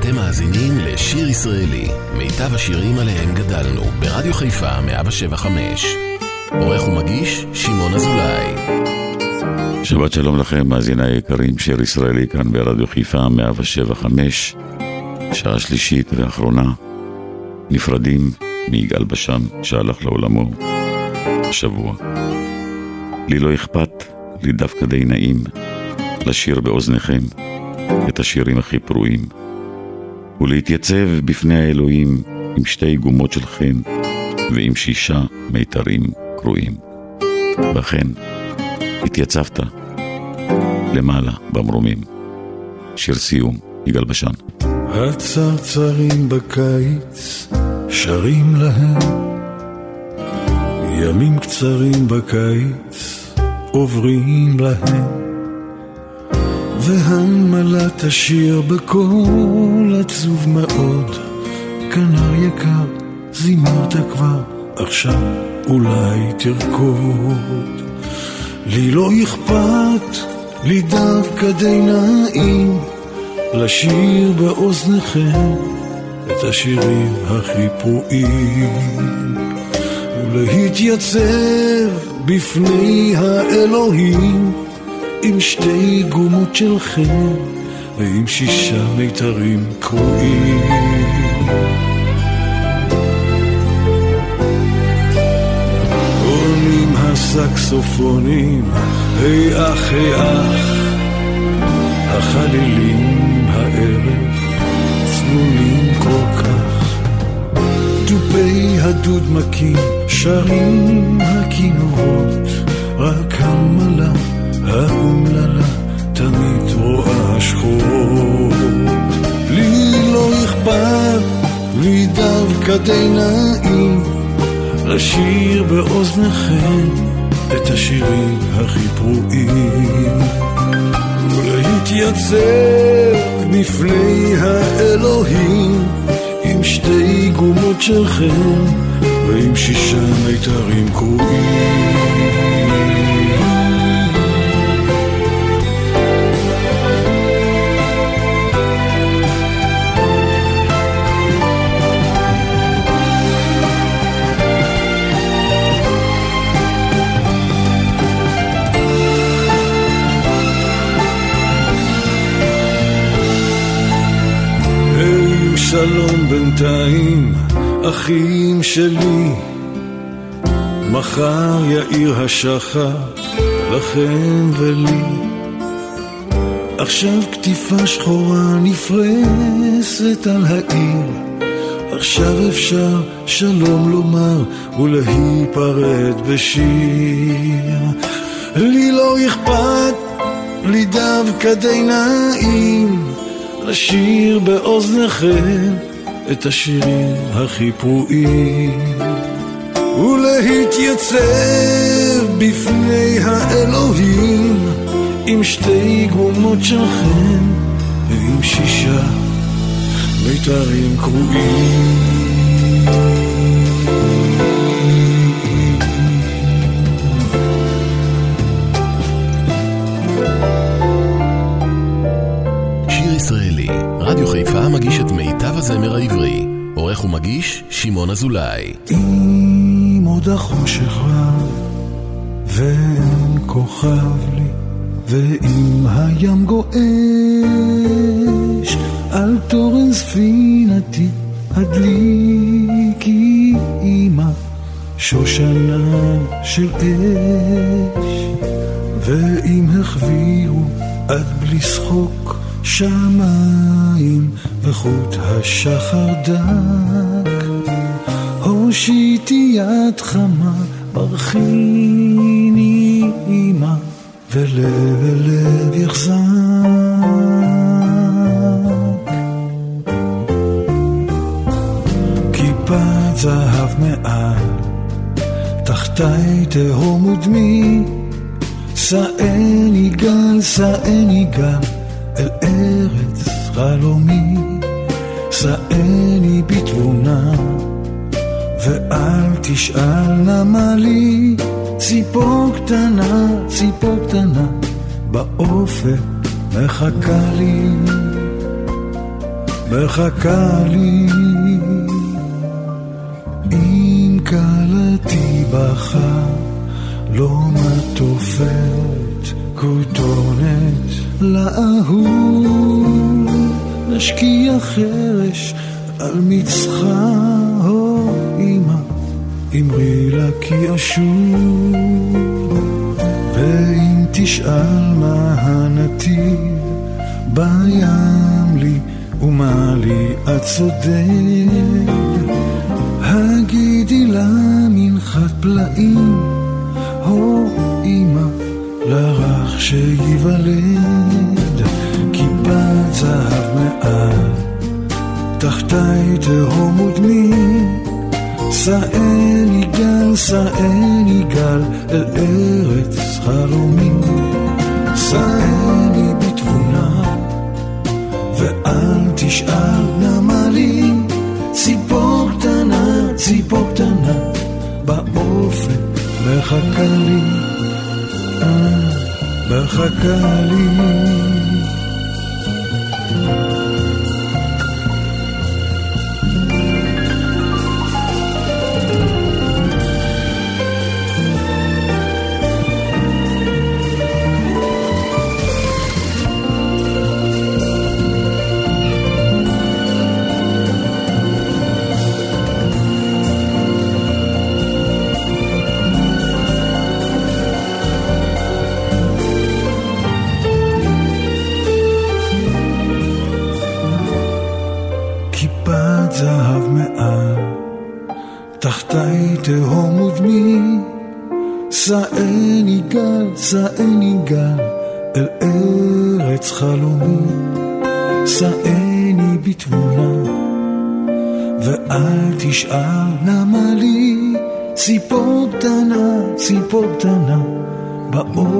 אתם מאזינים לשיר ישראלי, מיטב השירים עליהם גדלנו, ברדיו חיפה 175. עורך ומגיש, שמעון אזולאי. שבת שלום לכם, מאזיני היקרים, שיר ישראלי כאן ברדיו חיפה 175, שעה שלישית ואחרונה, נפרדים מיגאל בשן שהלך לעולמו השבוע. לי לא אכפת, לי דווקא די נעים, לשיר באוזניכם את השירים הכי פרועים, ולהתייצב בפני האלוהים עם שתי גומות של חן ועם שישה מיתרים קרועים. ואכן, התייצבת למעלה במרומים. שיר סיום, יגאל בשן. הצרצרים בקיץ שרים להם ימים קצרים בקיץ עוברים להם והנמלה תשיר בקול עצוב מאוד כנר יקר, זימרת כבר, עכשיו אולי תרקוד. לי לא אכפת, לי דווקא די נעים לשיר באוזניכם את השירים הכי פרועים ולהתייצב בפני האלוהים עם שתי גומות של חן ועם שישה מיתרים קרועים. עולים הסקסופונים, היי אח, היי אח, החלילים הערב צלולים כל כך. דובי הדוד מכים, שרים הכינורות, רק המלה האומללה תמיד רואה שחורות. לי לא אכפת, לי דווקא די נעים, לשיר באוזניכם את השירים הכי פרועים. ולהתייצב בפני האלוהים עם שתי גומות של חן ועם שישה מיתרים קרועים. בינתיים, אחים שלי. מחר יאיר השחר לכם ולי. עכשיו כתיפה שחורה נפרסת על העיר. עכשיו אפשר שלום לומר ולהיפרד בשיר. לי לא אכפת, לי דווקא די נעים. לשיר באוזניכם את השירים הכי פרועים. ולהתייצב בפני האלוהים עם שתי גומות של חן ועם שישה מיתרים קרועים חיפה מגיש את מיטב הזמר העברי. עורך ומגיש, שמעון אזולאי. אם עוד החושך רב, ואין כוכב לי, ואם הים גועש, על תורן ספינתי הדליקי אימה, שושנה של אש, ואם החביאו עד בלי שחוק, שמיים וחוט השחר דק. הושיטי יד חמה, ברכיני אימה, ולב אל לב יחזק. כיפת זהב מעל, תחתי תהום ודמי, שאני גל, שאני גל. אל ארץ חלומי, שאני בתבונה, ואל תשאל נמה לי, ציפור קטנה, ציפור קטנה, באופק מחכה לי. מחכה לי. אם כלתי בכה לא מטופת כותונת לאהוב נשקיע חרש על מצחה הו אמא אמרי לה כי אשוב. ואם תשאל מה הנתיב בים לי ומה לי את צודק הגידי לה מנחת פלאים הו אמא לרך שייוולד כיפת זהב מעל תחתי תהום ודמי שאני גל, שאני גל אל ארץ חלומי. שאני בתבונה ואל תשאל למה לי. ציפור קטנה, ציפור קטנה באופק מחכה לי, מחכה לי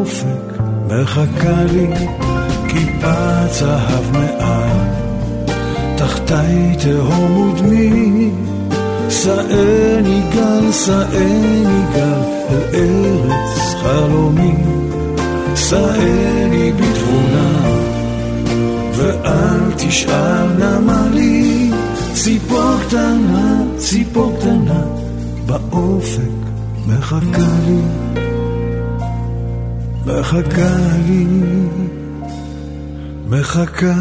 באופק מחכה לי כיפת זהב מעל, תחתי תהום ודמי שאני גל, שאני גל, אל ארץ חלומי. שאני בתבונה, ואל תשאל למה לי. ציפור קטנה, ציפור קטנה, באופק מחכה לי, מחכה לי, מחכה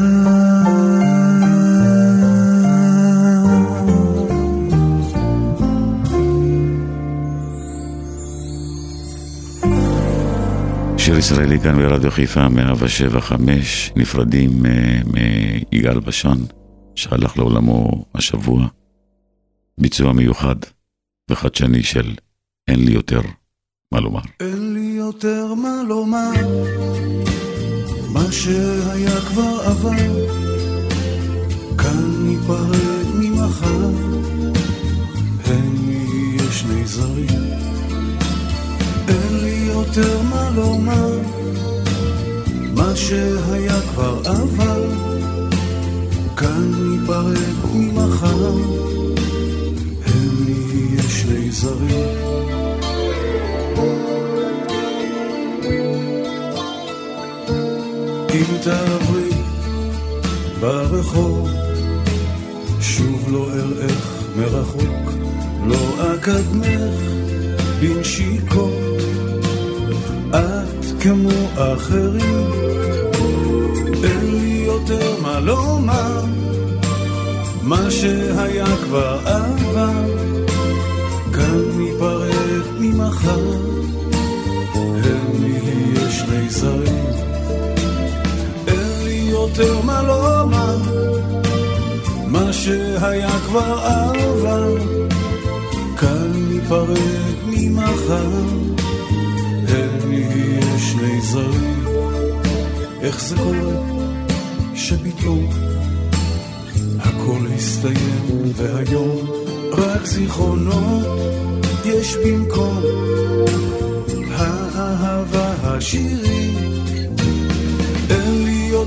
שיר ישראלי כאן ברדיו חיפה 175, נפרדים אה, מיגאל בשן, שהלך לעולמו השבוע. ביצוע מיוחד וחדשני של אין לי יותר מה לומר. אין לי יותר מה לומר, מה שהיה כבר עבר, כאן ניפרד ממחר, הם יהיה שני זרים. אין לי יותר מה לומר, מה שהיה כבר עבר, כאן ניפרד ממחר, הם נהיה שני זרים. אם תעברי ברחוב, שוב לא אראך מרחוק, לא אקדמך בנשיקות. את כמו אחרים, אין לי יותר מה לומר, מה שהיה כבר עבר, כאן ניפרד ממחר, יותר מה לומר, מה שהיה כבר עבר, כאן ניפרד ממחר. נהיה שני זרים. איך זה קורה שפתאום הכל הסתיים והיום רק זיכרונות יש במקום האהבה השירית.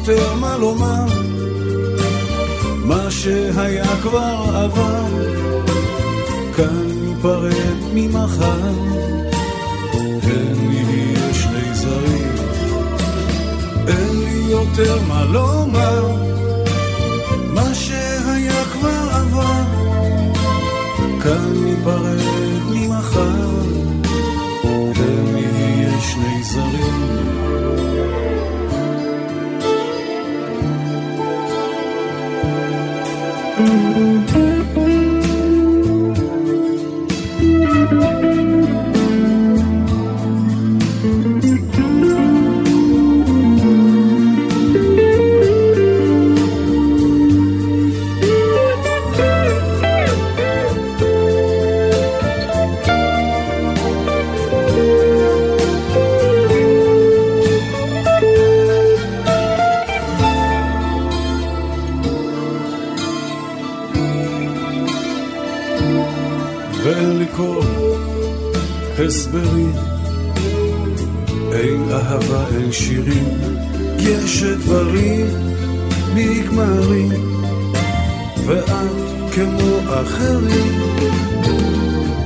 יותר מה לומר, מה שהיה כבר עבר, כאן ניפרד ממחר, תן לי שני זרים, אין לי יותר מה לומר, מה שהיה כבר עבר, כאן ניפרד ממחר, תן לי שני זרים. הסברים, אין אהבה, אין שירים, יש דברים נגמרים, ואת כמו אחרים,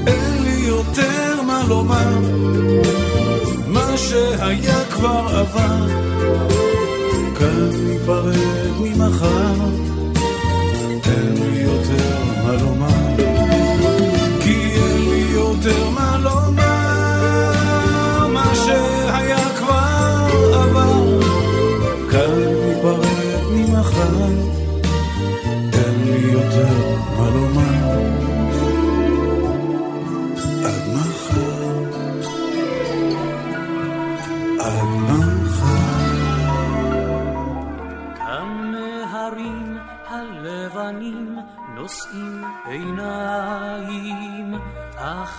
אין לי יותר מה לומר, מה שהיה כבר עבר, כאן ניפרד ממחר,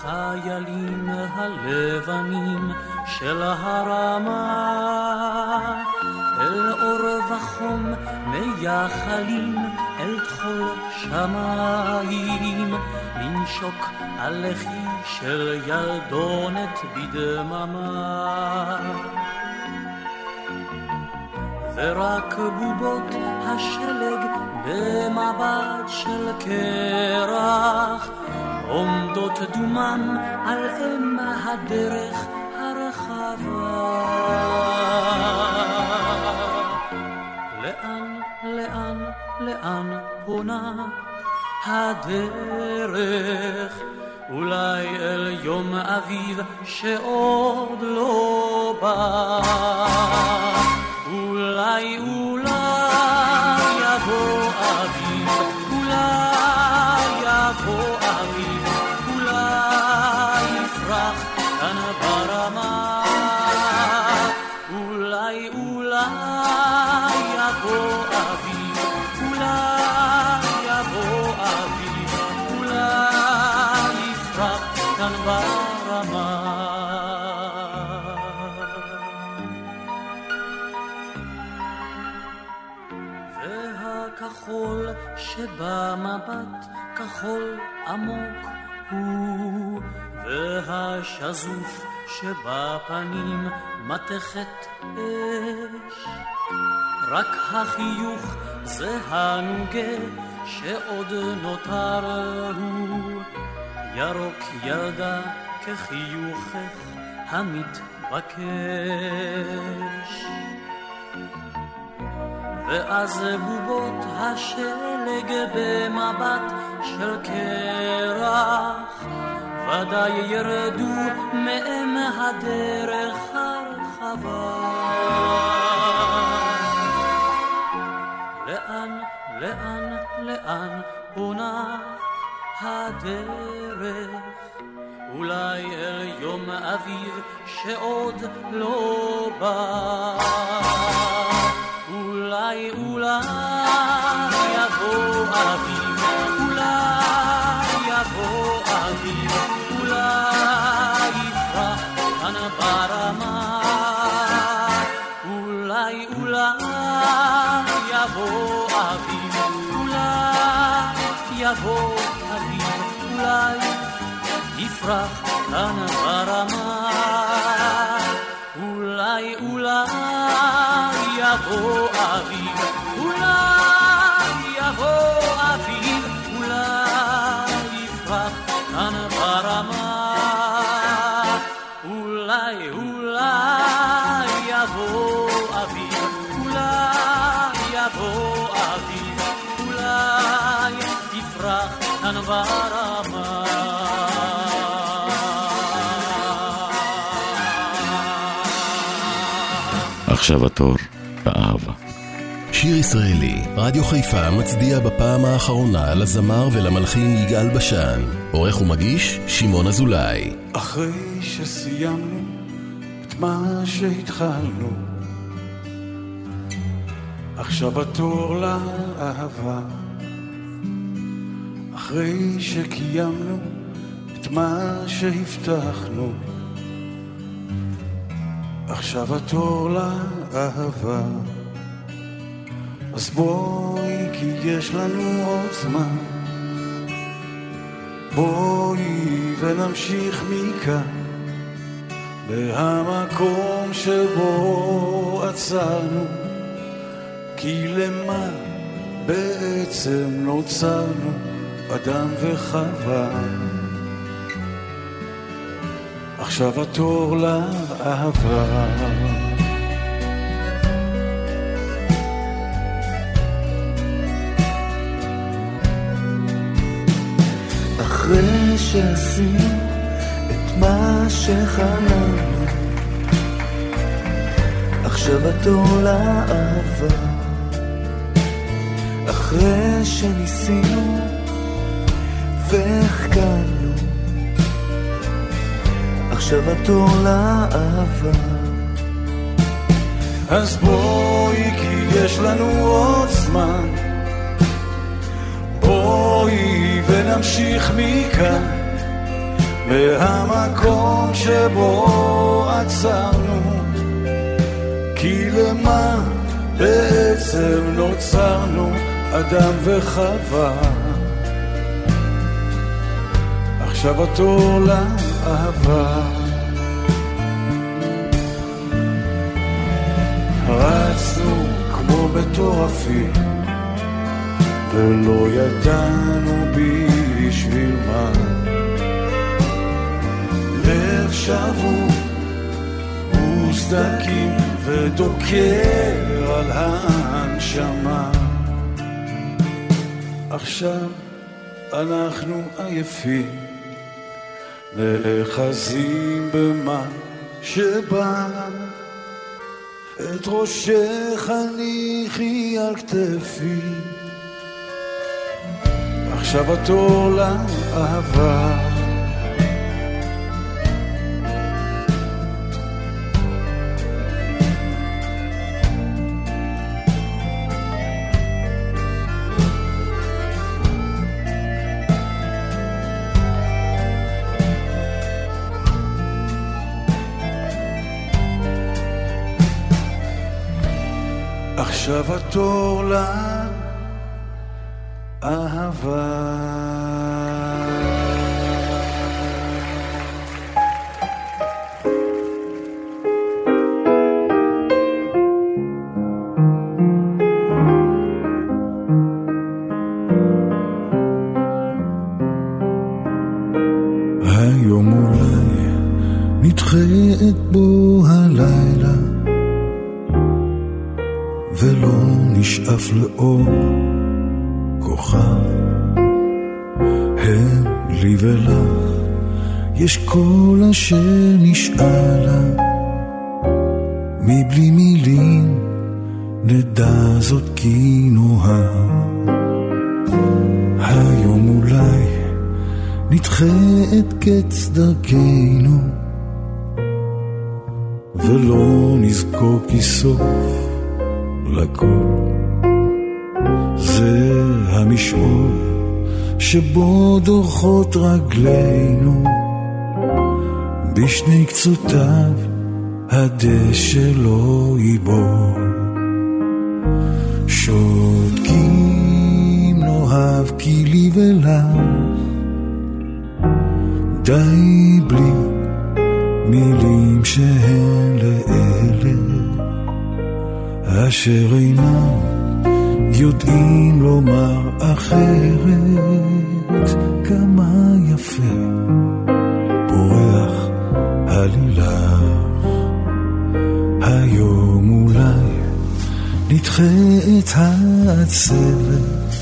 החיילים הלבנים של הרמה. אל אור וחום מייחלים אל תחול שמיים. לנשוק על לחי של ילדונת בדממה. ורק בובות השלג במבט של קרח עומדות דומם על אם הדרך הרחבה. לאן, לאן, לאן פונה הדרך? אולי אל יום אביב שעוד לא בא. אולי, אולי כחול עמוק הוא, והשזוף שבפנים מתכת אש. רק החיוך זה הנוגה שעוד נותר הוא, ירוק ילדה כחיוכך המתבקש. ואז בובות השלג במבט של קרח, ודאי ירדו מאם הדרך הרחבה. לאן, לאן, לאן פונה הדרך? אולי אל יום אביב שעוד לא בא. אולי, אולי יבוא אביב, אולי יבוא אביב, אולי יפרח כאן ברמה. אולי, אולי יבוא אביב, אולי יבוא אביב, אולי יפרח כאן ברמה. אולי, אולי יבוא אביב, אולי יבוא אביב, אולי יפרח כאן ברמה. אולי, אולי יבוא אביב, אולי יבוא אביב, אולי יפרח כאן ברמה. עכשיו התור באהבה. שיר ישראלי, רדיו חיפה מצדיע בפעם האחרונה לזמר ולמלחין יגאל בשן. עורך ומגיש, שמעון אזולאי. אחרי שסיימנו את מה שהתחלנו, עכשיו התור לאהבה. אחרי שקיימנו את מה שהבטחנו, עכשיו התור לאהבה. אז בואי, כי יש לנו עוד זמן. בואי ונמשיך מכאן, מהמקום שבו עצרנו, כי למה בעצם נוצרנו, אדם וחווה. עכשיו התור לאהבה. אחרי שעשינו את מה שחלמנו, עכשיו התור לאהבה. אחרי שניסינו והחכמנו, עכשיו התור לאהבה. אז בואי, כי יש לנו עוד זמן. בואי ונמשיך מכאן, מהמקום שבו עצרנו. כי למה בעצם נוצרנו, אדם וחווה? עכשיו התור לאהבה. רצנו כמו מטורפים ולא ידענו בשביל מה. לב שבור וסדקים ודוקר על הנשמה. עכשיו אנחנו עייפים, נאחזים במה שבא. את ראשך הניחי על כתפי עכשיו התור לאהבה. עכשיו התור לאהבה. שבו דורכות רגלינו בשני קצותיו הדשא לא ייבול שותקים נאהב כי לי ולך די בלי מילים שהן לאלה. אשר אינם יודעים לומר אחרת כמה יפה פורח הלילך היום אולי נדחה את העצבת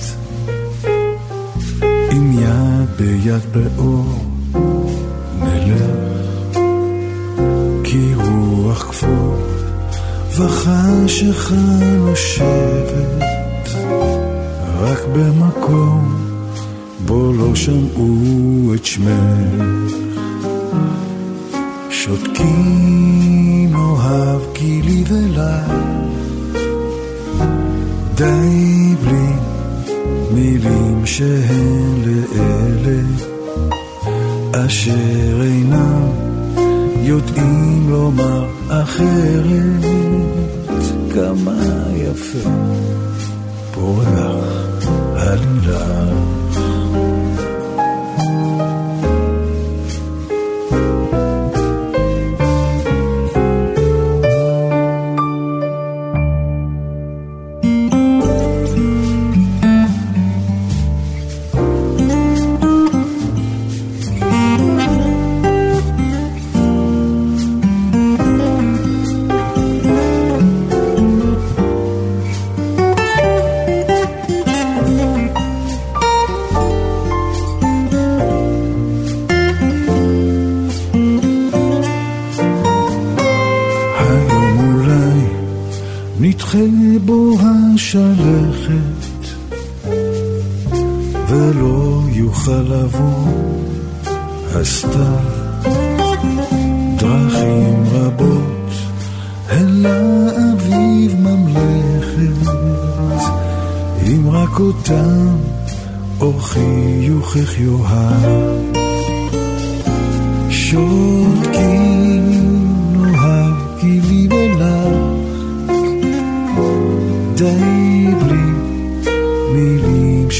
עם יד ביד באור נלך כי רוח כפור וחשיכה נושבת רק במקום בו לא שמעו את שמך. שותקים אוהב גילי ולך, די בלי מילים שהן לאלה. אשר אינם יודעים לומר אחרת. כמה יפה פורח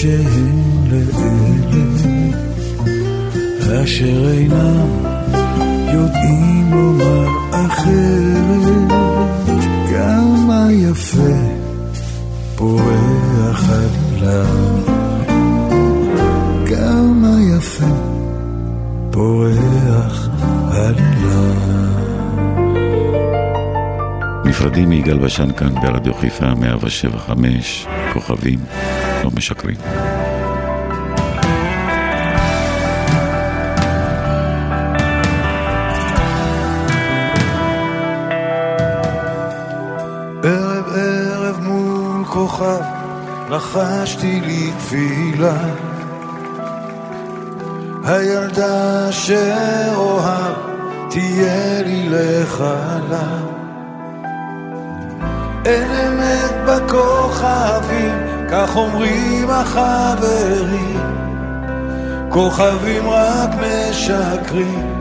שהם לאלה אשר אינם יודעים לומר אחרת. כמה יפה פורח הדלם עלילה בשן כאן ברדיו חיפה 175, כוכבים לא משקרים. ערב ערב מול כוכב לחשתי לי תפילה הילדה שאוהב תהיה לי לחלל אין אמת בכוכבים, כך אומרים החברים. כוכבים רק משקרים,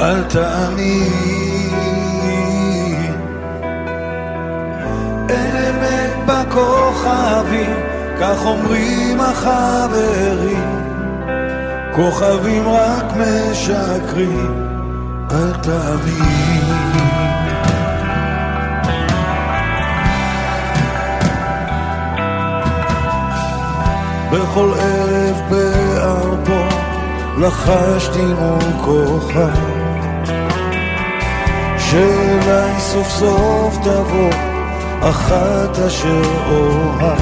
אל תאמין. אין אמת בכוכבים, כך אומרים החברים. כוכבים רק משקרים, אל תאמין. בכל ערב בארבו לחשתי מול כוכב. שאולי סוף סוף תבוא אחת אשר אוהב.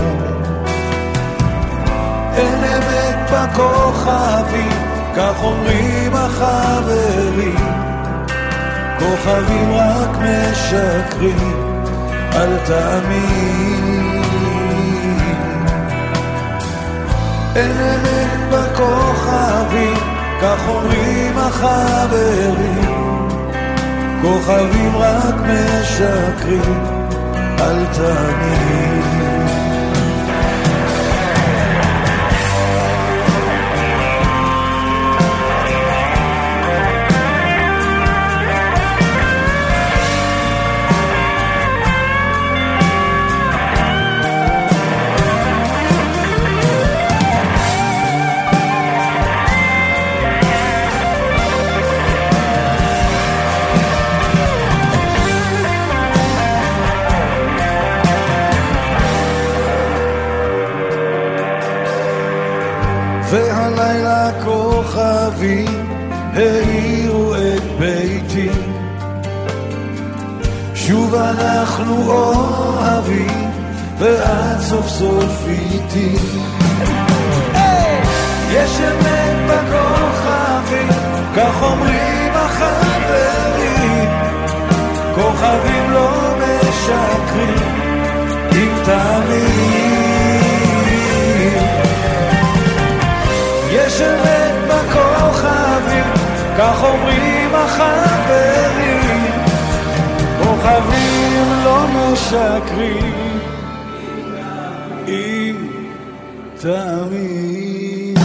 אין אמת בכוכבים, כך אומרים החברים. כוכבים רק משקרים, אל תאמין אין אמת בכוכבים, כך אומרים החברים. כוכבים רק משקרים, אל תאמין. שוב אנחנו אוהבים, ואת סוף סוף איתי. יש אמת בכוכבים, כך אומרים החברים, כוכבים לא משנה. תמיד. יש אמת בכוכבים, כך אומרים החברים, כוכבים לא משקרים, אם תמיד.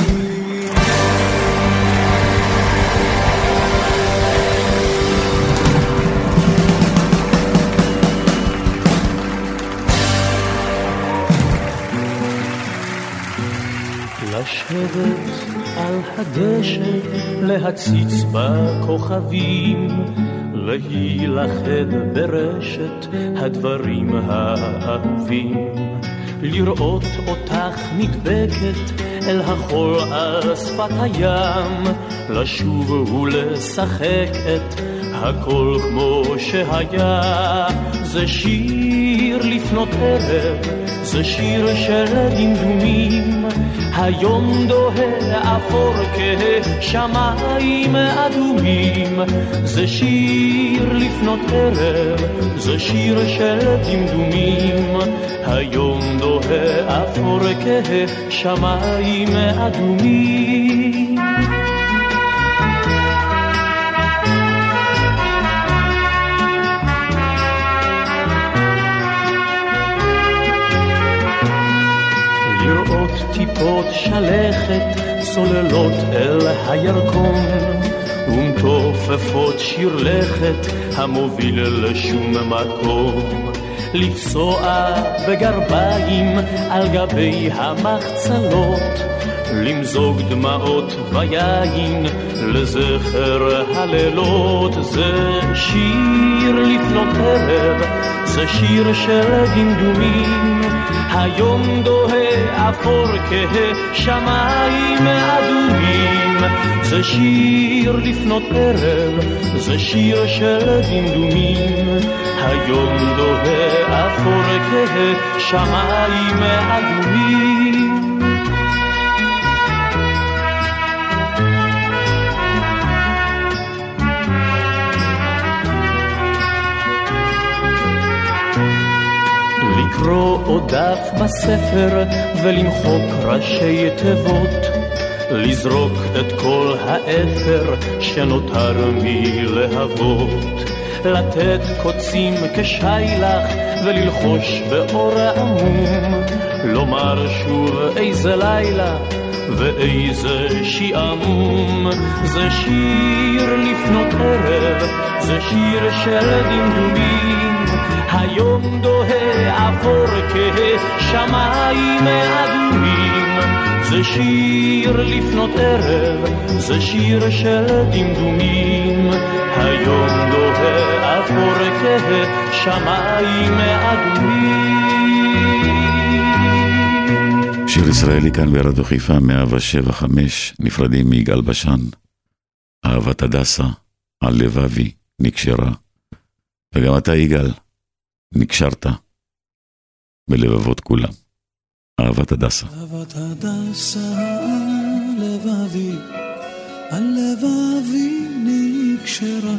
לשבת על הדשא, להציץ בכוכבים, להילכד ברשת הדברים האהובים. לראות אותך נדבקת אל החול על שפת הים, לשוב ולשחק את הכל כמו שהיה. זה שיר לפנות ערב, זה שיר של דמדומים, היום דוהה אפור כשמיים אדומים. זה שיר לפנות ערב, זה שיר של דמדומים, היום דוהה אפור כשמיים אדומים. שלכת צוללות אל הירקון ומתופפות שיר לכת המוביל לשום מקום. לפסוע בגרביים על גבי המחצלות למזוג דמעות ויין לזכר הלילות. זה שיר לפנות ערב זה שיר של דמדומים היום דוהה אפור כשמיים אדומים. זה שיר לפנות ערב זה שיר של דמדומים היום דוהה אפור כשמיים אדומים דף בספר ולמחוק ראשי תיבות, לזרוק את כל האפר שנותר מלהבות, לתת קוצים כשיילך וללחוש באור עמום, לומר שוב איזה לילה ואיזה שעמום, זה שיר לפנות ערב, זה שיר של דמדומים. היום דוהה אפור כשמיים אדומים. זה שיר לפנות ערב, זה שיר של דמדומים. היום דוהה אפור כשמיים אדומים. שיר ישראלי כאן ברדיו חיפה, 107 נפרדים מיגאל בשן. אהבת הדסה, על לבבי, נקשרה. וגם אתה, יגאל, נקשרת בלבבות כולם. אהבת הדסה. אהבת הדסה על לבבי, על לבבי נקשרה,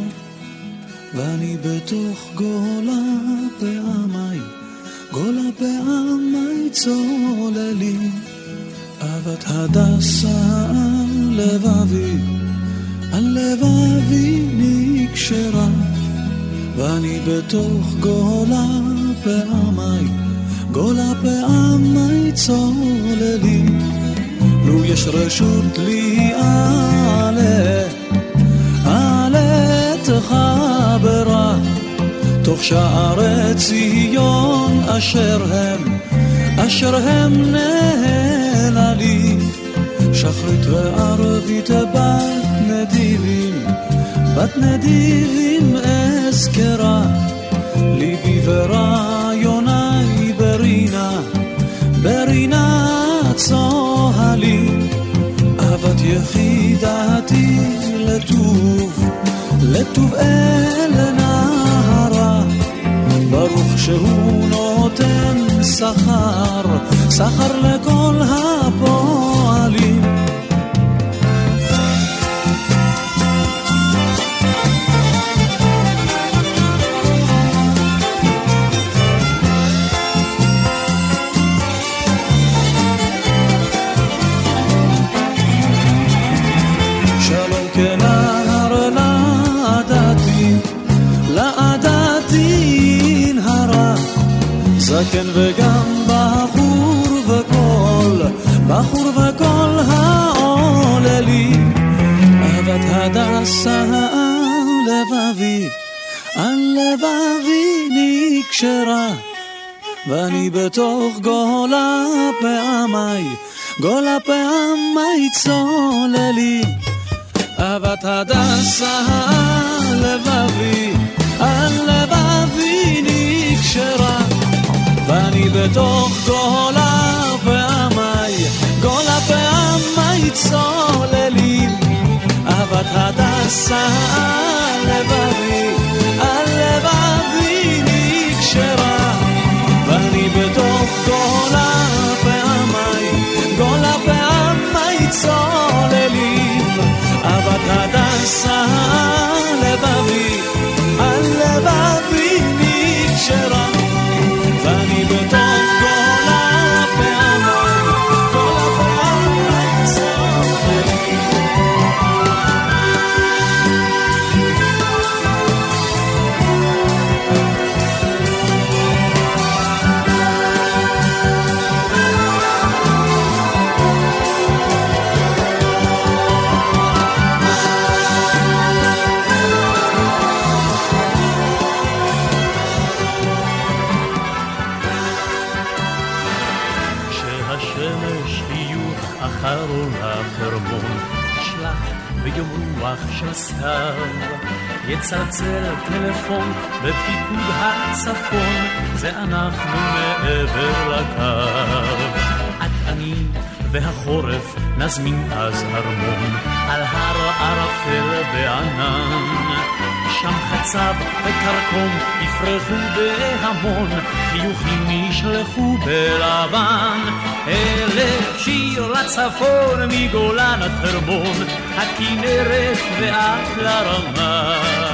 ואני בתוך גולה בעמי, גולה בעמי צוללים. אהבת הדסה על לבבי, על לבבי נקשרה. ואני בתוך גולה פעמי, גולה פעמי צוללים. לו יש רשות לי אעלה, אעלה תחברה, תוך שערי ציון אשר הם, אשר הם נהללים. שחרית וערבית בת נדיבים, בת נדיבים אזכרה, ליבי ורעיוני ברינה, ברינה צוהלים, אהבת יחידתי לטוב, לטוב אל נהרה, ברוך שהוא נותן שכר, שכר לכל הפועלים. כן וגם בחור וכל, בחור וכל העולה לי, אהבת הדסה על לבבי, על לבבי נקשרה, ואני בתוך גולה פעמיי, גולה פעמיי צוללי. אהבת הדסה על לבבי, על לבבי נקשרה. ואני בתוך גולה פעמיי, גולה פעמיי צוללים. אהבת הדסה לבבי, על יצלצל טלפון בפיקוד הצפון זה אנחנו מעבר לקו את אני והחורף נזמין אז ארמון על הר ערפל וענן שם חצב וכרכום יפרחו בהמון, חיוכים ישלחו בלבן. אלף שיר לצפון מגולן עד חרמון, הכנרת ועד לרמה.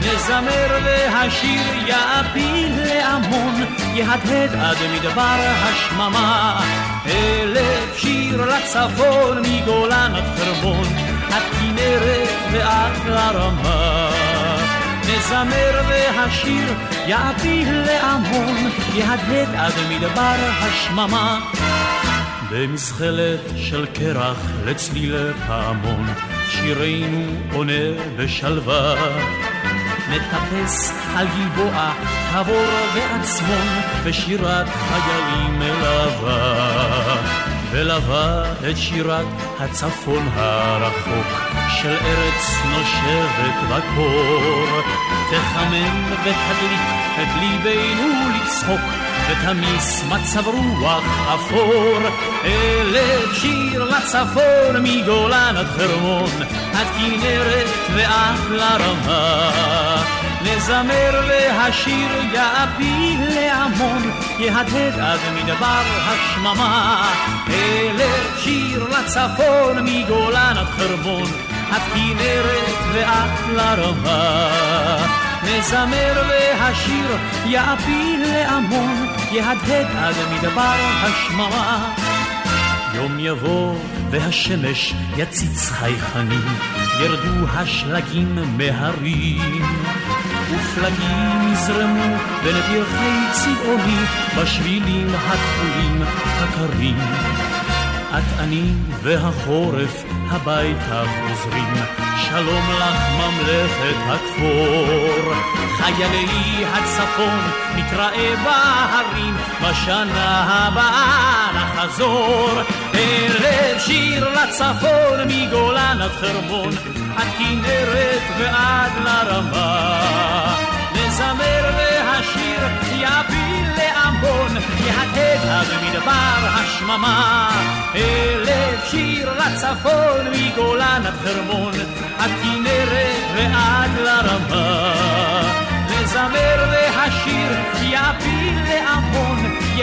נזמר והשיר יעפיל להמון, יהדהד עד מדבר השממה. אלף שיר לצפון מגולן עד חרמון, עד כנרת ועד לרמה. נזמר והשיר יעפיל להמון, יהדהד עד מדבר השממה. במזחלת של קרח לצליל פעמון, שירנו עונה בשלווה. נטפס על גלבוע, תבור ועצמון, ושירת חיילים מלווה. ולווה את שירת הצפון הרחוק, של ארץ נושבת בקור. תחמם ותדליק את ליבנו לצחוק, ותמיס מצב רוח אפור. אלף שיר לצפון מגולן עד חרמון, עד כנרת ועד לרמה. נזמר והשיר יעפיל להמון, יהדהד עד מדבר השממה. אלף שיר לצפון מגולן עד חרמון, עד כנרת ועד לרמה. נזמר והשיר יעפיל להמון, יהדהד עד מדבר השממה. יום יבוא והשמש יציץ חייכנים, ירדו השלגים מהרים. ופלגים יזרמו בין פרחי צבעוני בשבילים הכחולים הקרים. את אני והחורף הביתה חוזרים, שלום לך ממלכת הכפור. חיילי הצפון נתראה בהרים, בשנה הבאה נחזור. ערב שיר לצפון מגולן עד חרמון, עד כנרת ועד לרמה. נזמר והשיר יביל להמון, יהדהד עד מדבר השממה. אלף שיר לצפון מגולן עד חרמון,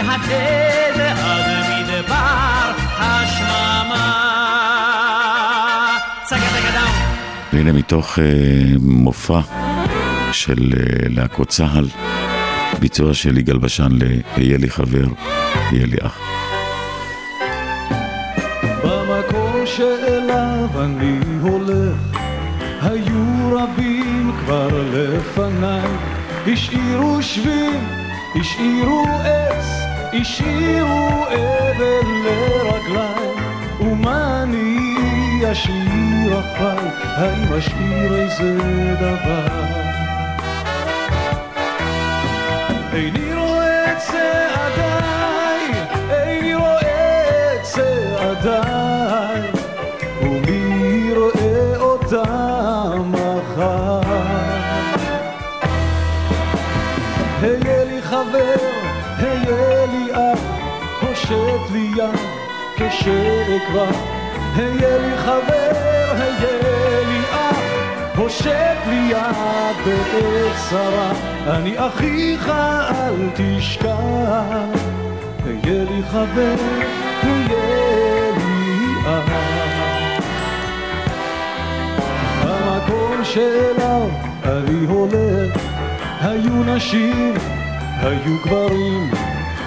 יהדהד עד מדבר השממה. והנה מתוך אה, מופע של אה, להקות צה"ל, ביצוע של יגאל בשן ל"היה לי חבר, יהיה לי אח". במקום שאליו אני הולך, היו רבים כבר לפניי, השאירו שביל, השאירו עץ, השאירו אבל לרגליי, ומה אני אשאיר אחריי, האם אשאיר איזה דבר? איני רואה את צעדיי, איני רואה את צעדיי, יד כשאקרא, היה לי חבר, היה לי אח, הושט לי יד בעת צרה, אני אחיך אל תשכח, היה לי חבר, היה לי אח. במקום שאליו אני הולך, היו נשים, היו גברים,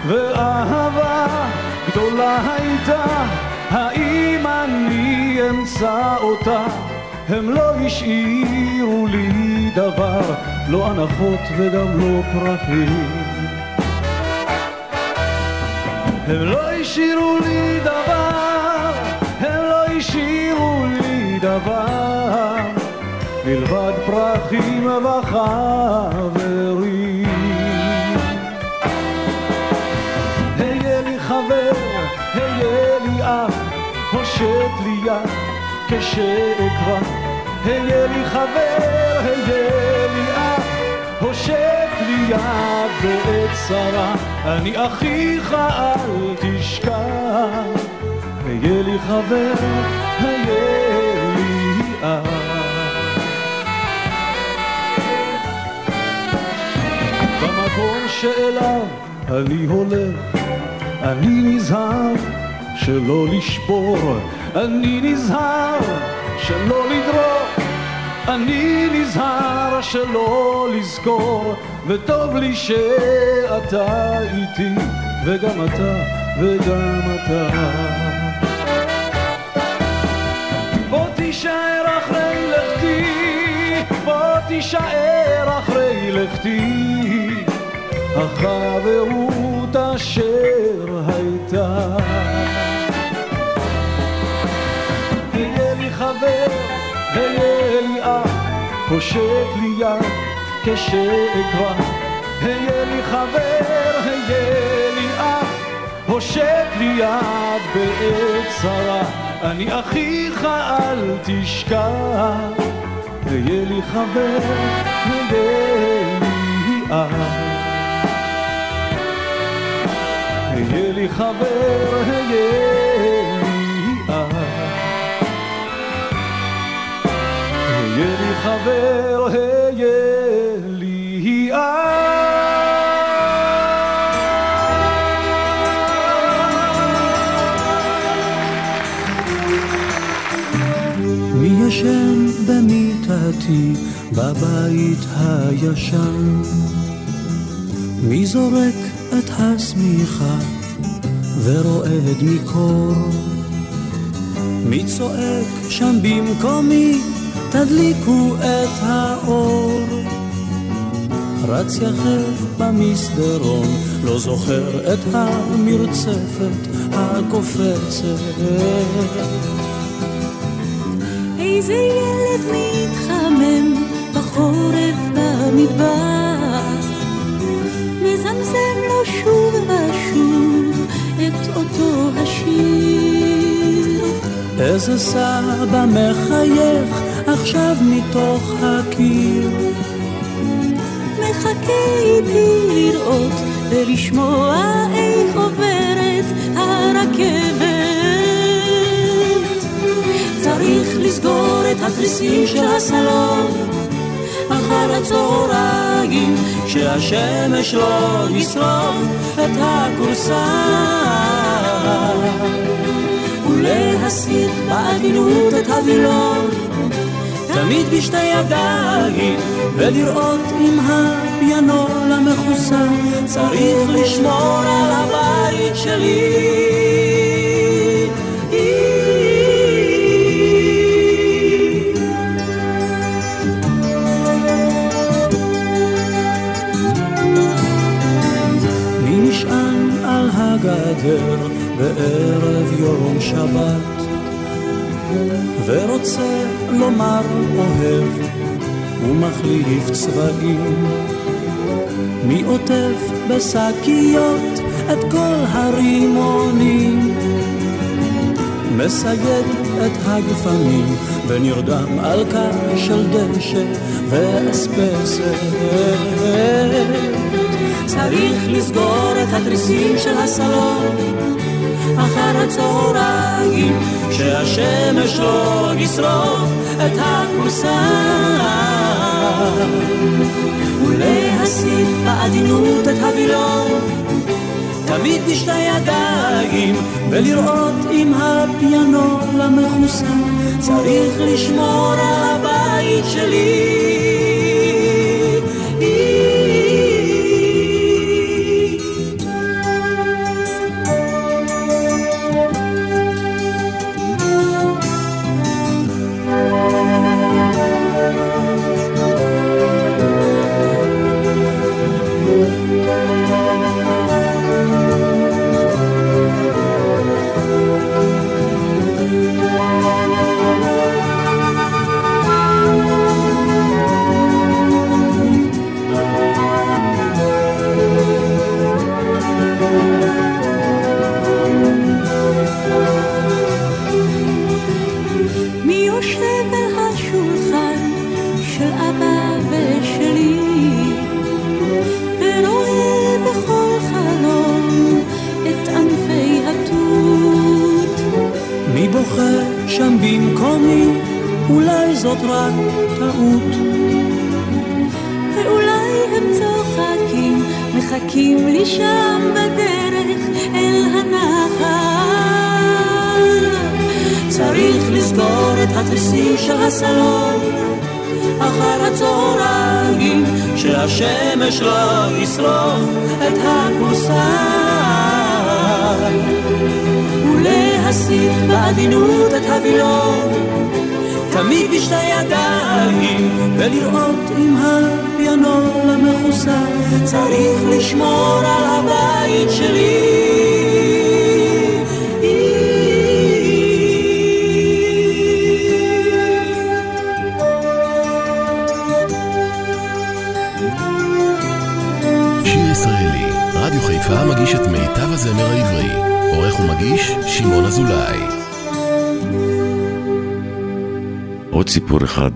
ואהבה גדולה הייתה, האם אני אמצא אותה? הם לא השאירו לי דבר, לא הנחות וגם לא פרחים. הם לא השאירו לי דבר, הם לא השאירו לי דבר, מלבד פרחים וחברים. היה לי חבר, אח, הושט לי יד כשאקרא. היה לי חבר, היה לי אח, הושט לי יד בעת צרה. אני אחיך אל תשכח. היה לי חבר, היה לי אח. במקום שאליו אני הולך, אני נזהר שלא לשבור, אני נזהר שלא לדרוך, אני נזהר שלא לזכור, וטוב לי שאתה איתי, וגם אתה, וגם אתה. בוא תישאר אחרי לכתי, בוא תישאר אחרי לכתי, החברות אשר הייתה. היה לי אח, הושט לי יד כשאקרא. היה לי חבר, היה לי אח, הושט לי יד בעת צרה. אני אחיך אל תשכח, היה לי חבר, היה לי אח. היה לי חבר, היה היה לי חבר, היה לי מי ישן במיטתי בבית הישן? מי זורק את השמיכה ורועד מקור? מי צועק שם במקומי תדליקו את האור? רץ יחף במסדרון, לא זוכר את המרצפת הקופצת. איזה ילד מתחמם בחורף במדבר, מזמזם לו שוב ושוב את אותו השיר. איזה סבא מחייך עכשיו מתוך הקיר. מחכה איתי לראות ולשמוע איך עוברת הרכבת. צריך לסגור את התריסים של הסלון אחר הצהריים שהשמש לא ישרוף את הכורסה ולהסיט בעדינות את הווילון תמיד בשתי ידיים ולראות אם הפיאנול המכוסה צריך לשמור על הבית שלי. הגדר בערב יום שבת ורוצה לומר אוהב ומחליף צבעים. מי עוטף בשקיות את כל הרימונים? מסייד את הגפנים ונרדם על קר של דשא ואספסת. צריך לסגור את התריסים של הסלון אחר הצהריים, שהשמש לא ישרוף את הכורסה. ולהסיט בעדינות את הווילון, תמיד בשתי ידיים, ולראות אם הפיאנו למכוסה. צריך לשמור על הבית שלי. זאת רק טעות. ואולי הם צוחקים, מחכים לי שם בדרך אל הנחל. צריך לסגור את התריסים של הסלון אחר הצהריים, שהשמש לא ישרוף את הכורסה. ולהסיט בעדינות את הווילון תמיד בשתי ידיים, ולראות אם הפיאנול המכוסה צריך לשמור על הבית שלי. מגיש את מיטב הזמר העברי. עורך ומגיש, שמעון אזולאי. עוד סיפור אחד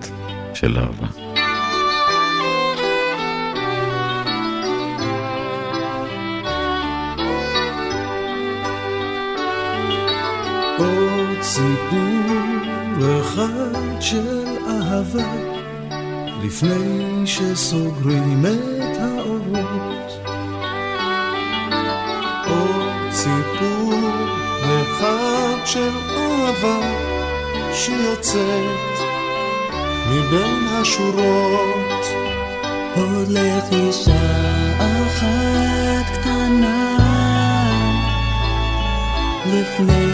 של אהבה. עוד סיפור אחד של אהבה לפני שסוגרים את האורות עוד סיפור אחד של אהבה שיוצאת השורות. עוד לחישה אחת קטנה לפני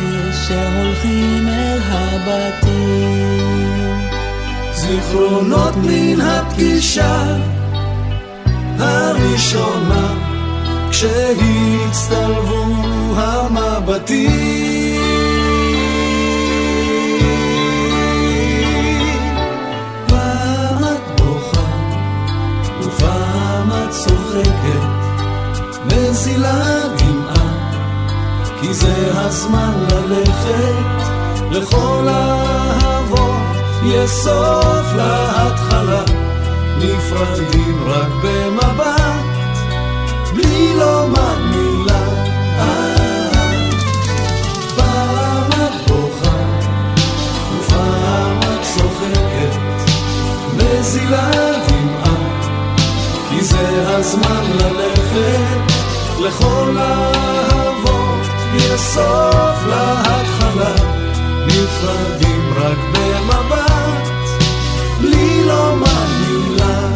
שהולכים אל הבתים. זיכרונות מן הפגישה הראשונה כשהצטלבו המבטים מזילה דמעה, כי זה הזמן ללכת לכל האהבות, יש סוף להתחלה, נפרדים רק במבט, בלי לומר מילה. פעם את בוכה, ופעם את צוחקת, מזילה דמעה, כי זה הזמן ללכת לכל האהבות יש סוף להתחלה, נפרדים רק במבט, בלי לומר מילה.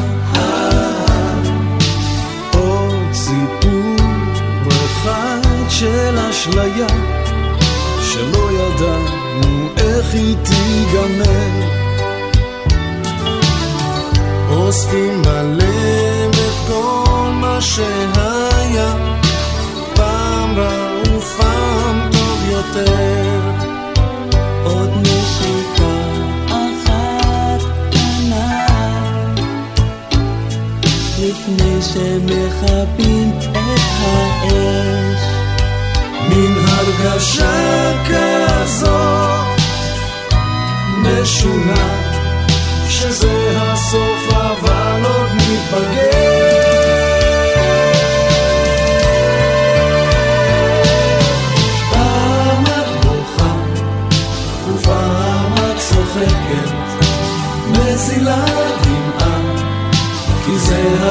עוד סיפור אחד של אשליה, שלא ידענו איך היא תיגמר. אוספים בלב את כל מה שהיה מכבים את האש. מין הרגשה כזאת משונה, שזה הסוף אבל עוד מתבגר.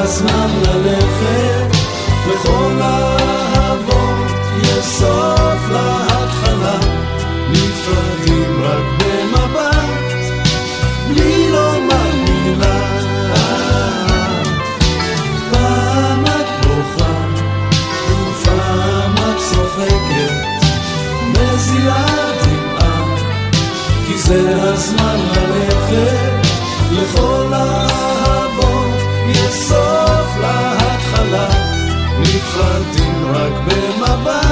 הזמן ללכת. לכל האהבות יש סוף להתחלה, נפרדים רק במבט, בלי לומר מילה. פעם את בוכה, ופעם את צוחקת, מזילה דמעה, כי זה הזמן ללכת. לכל האהבות, יש סוף נפרדים רק במבט,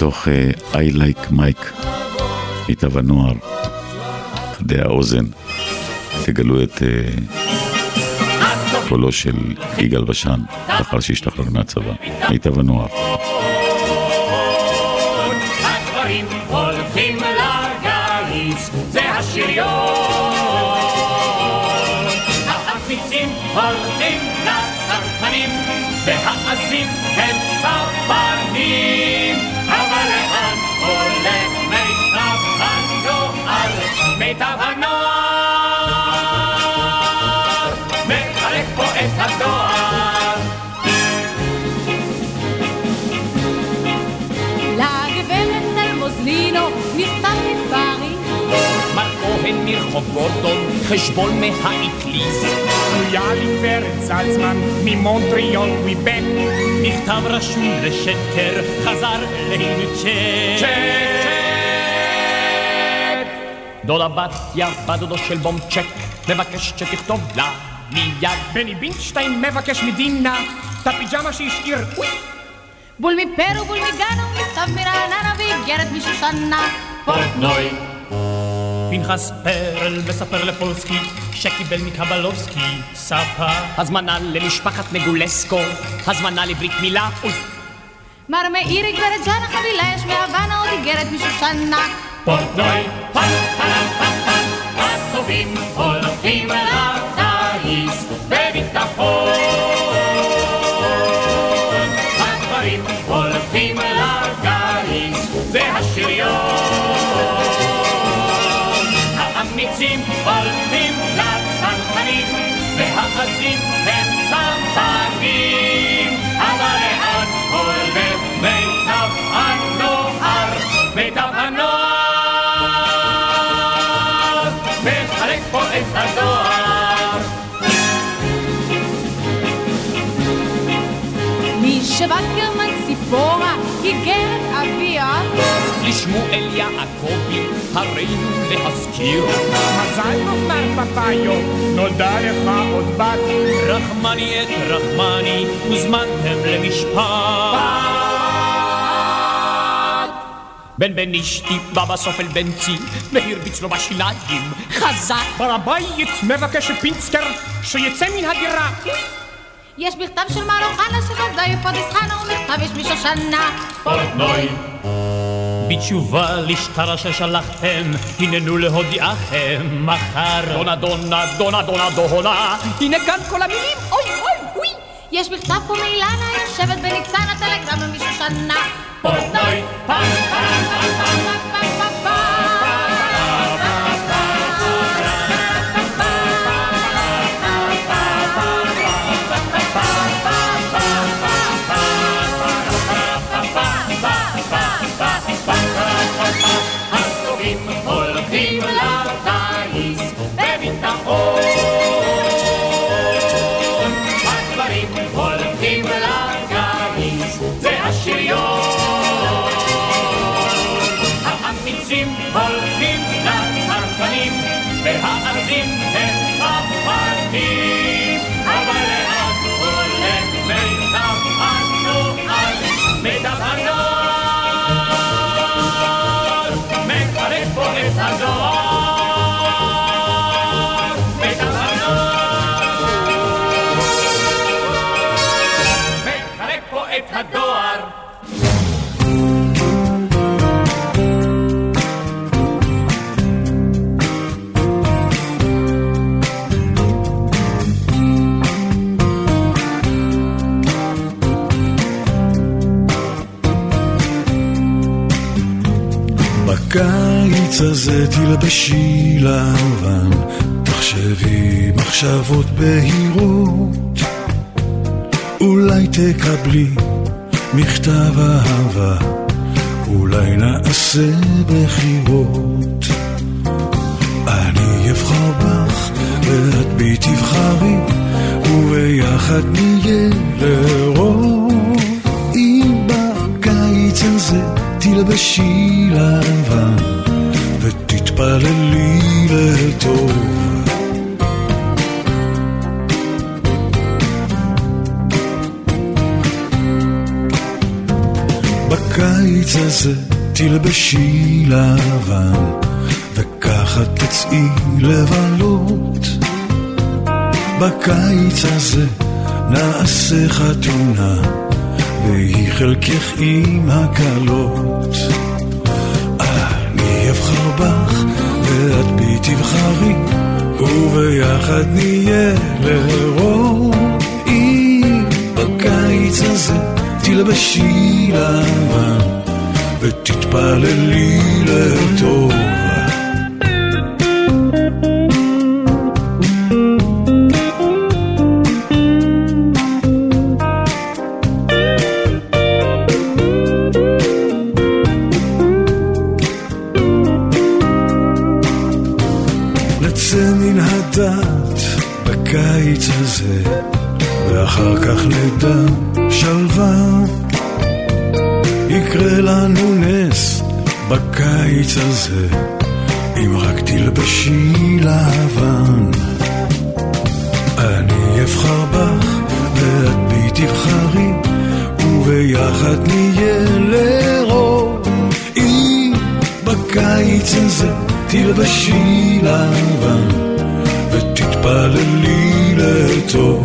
ללכת. ומתוך אה, I Like Mike, מיטב הנוער, חדי האוזן, תגלו את אה, קולו של יגאל בשן, לאחר שהשתחרר מהצבא, מיטב הנוער. הולכים לצרכנים, והעזים הם סרבנים. כהן מרחוב גורדון, חשבון מהאטליז. יאלי גברת זלצמן, ממונטריאול קוויבק, מכתב רשום לשקר, חזר אלינו צ'ק. דודה בתיה, בדודו של בומצ'ק, מבקש שתכתוב לה מיד. בני בינשטיין מבקש מדינה, את הפיג'מה שהשאיר, אוי, בול מפרו בול מגנו מכתב מרעננה ואיגרת משושנה פורטנוי. פנחס פרל מספר לפולסקי שקיבל מקבלובסקי ספה. הזמנה למשפחת נגולסקו, הזמנה לברית מילה, מר מאירי גברת ג'אנה חבילה יש מהוואנה עוד איגרת משושנה פורטנוי. פן פן פן פן, הטובים הולכים לטיס והעזים הם לשמואל יעקבי, הרינו להזכיר. מזל טוב מר פפאיו, נולדה לך עוד בת. רחמני את רחמני, הוזמנתם למשפט. בן בן אשתי בא בסוף אל בנצי, והרביץ לו בשיניים, חזק. בר הבית מבקש פינסקר, שיצא מן הדירה. יש מכתב של מר אוחנה שחזאי פרדס חנה ומכתב יש משושנה פורטנוי. בתשובה לשטרה ששלחתם, הננו להודיעכם מחר. דונה דונה דונה דונה דונה, הנה כאן כל המילים, אוי אוי אוי. יש מכתב פה מאילנה יושבת בניצנה טלגרם משושנה פורטנוי. פם פם פם פם הזה תלבשי לבן, תחשבי מחשבות בהירות, אולי תקבלי מכתב אהבה, אולי נעשה בחירות. אני אבחר בך ואת בי תבחרי, וביחד נהיה לרוב. אם בקיץ הזה תלבשי לבן, ותתפללי לטוב. בקיץ הזה תלבשי לבן, וככה תצאי לבלות. בקיץ הזה נעשה חתונה, והיא חלקך עם הקלות. בך, ואת בי תבחרי, וביחד נהיה לרוב. אם בקיץ הזה תלבשי לבן, ותתפללי לטוב. בקיץ הזה, ואחר כך נדע שלווה. יקרה לנו נס בקיץ הזה, אם רק תלבשי לבן. אני אבחר בך, ואת בי תבחרי, וביחד נהיה לרוב. אם בקיץ הזה תלבשי לבן, ותתפללי לטוב.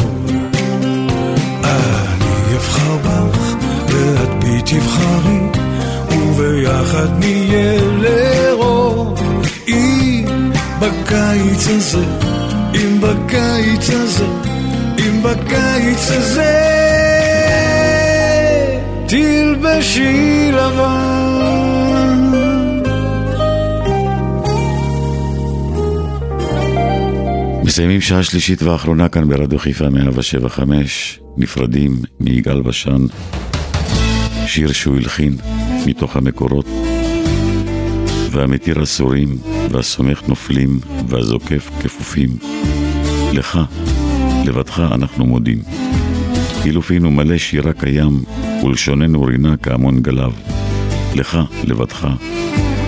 אני אבחר בך, ואת בי תבחרי, וביחד נהיה לרוב. אם בקיץ הזה, אם בקיץ הזה, אם בקיץ הזה, תלבשי לבן. מסיימים שעה שלישית ואחרונה כאן ברדיו חיפה 175, נפרדים מיגאל בשן, שיר שהוא הלחין מתוך המקורות, והמתיר אסורים, והסומך נופלים, והזוקף כפופים. לך, לבדך אנחנו מודים. כאילו פינו מלא שירה קיים, ולשוננו רינה כהמון גליו. לך, לבדך,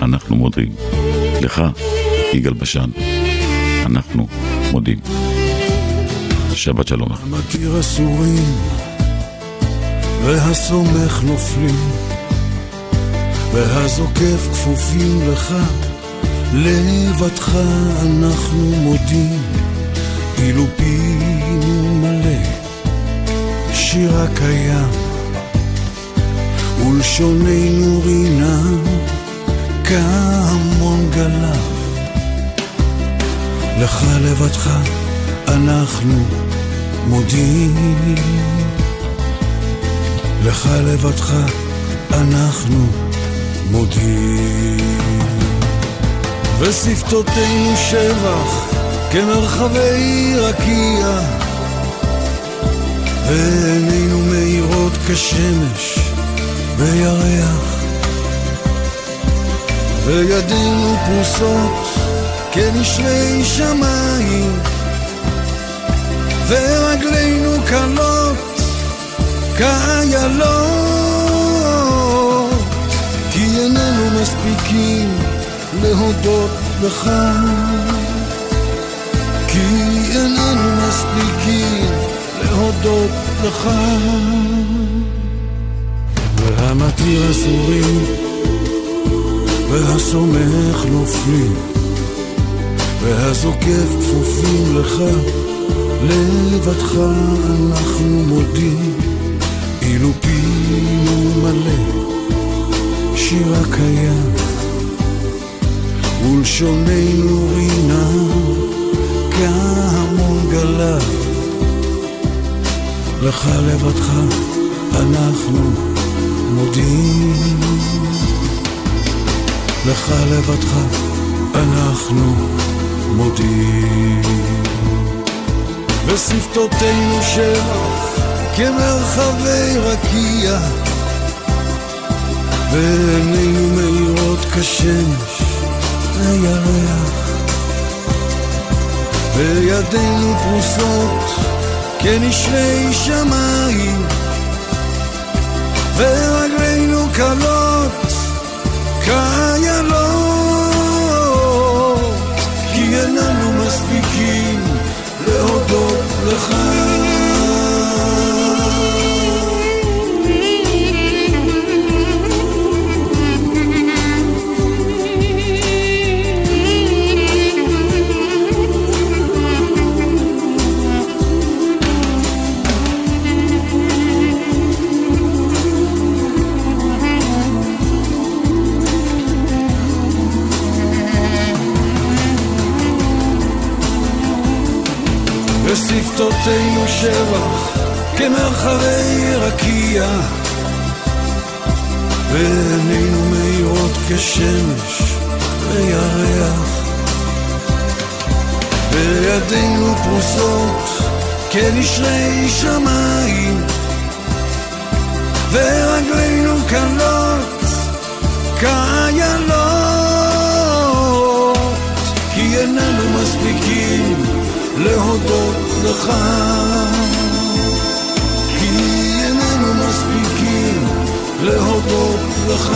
אנחנו מודים. לך, יגאל בשן, אנחנו מודים. שבת שלום. המתיר אסורים והסומך נופלים והזוקף כפופים לך לבדך אנחנו מודים אילו פינו מלא שירה קיים ולשוננו רינה כהמון גלב לך לבדך אנחנו מודים. לך לבדך אנחנו מודים. ושפתותינו שבח כמרחבי רקיע, ועינינו מאירות כשמש וירח, וידינו פרוסות כנשרי שמיים, ורגלינו קלות כאיילות, כי איננו מספיקים להודות לך, כי איננו מספיקים להודות לך. והמתיר אסורים והסומך נופלים והזוקף כפופים לך, לבדך אנחנו מודים, אילו פינו מלא, שירה קיים, ולשוננו רינה, כהמון גלה. לך לבדך אנחנו מודים. לך לבדך אנחנו מודים. ושפתותינו שבח כמרחבי רקיע, ועינינו מאירות כשמש הירח, וידינו פרוסות כנשרי שמיים, ורגלינו קלות כאיילות, ושפתותינו שבח כמרחבי רקיע. ועינינו מאירות כשמש וירח. וידינו פרוסות כנשרי שמיים. ורגלינו קלות כאיילות כי איננו מספיקים להודות לך כי איננו מספיקים להודות לך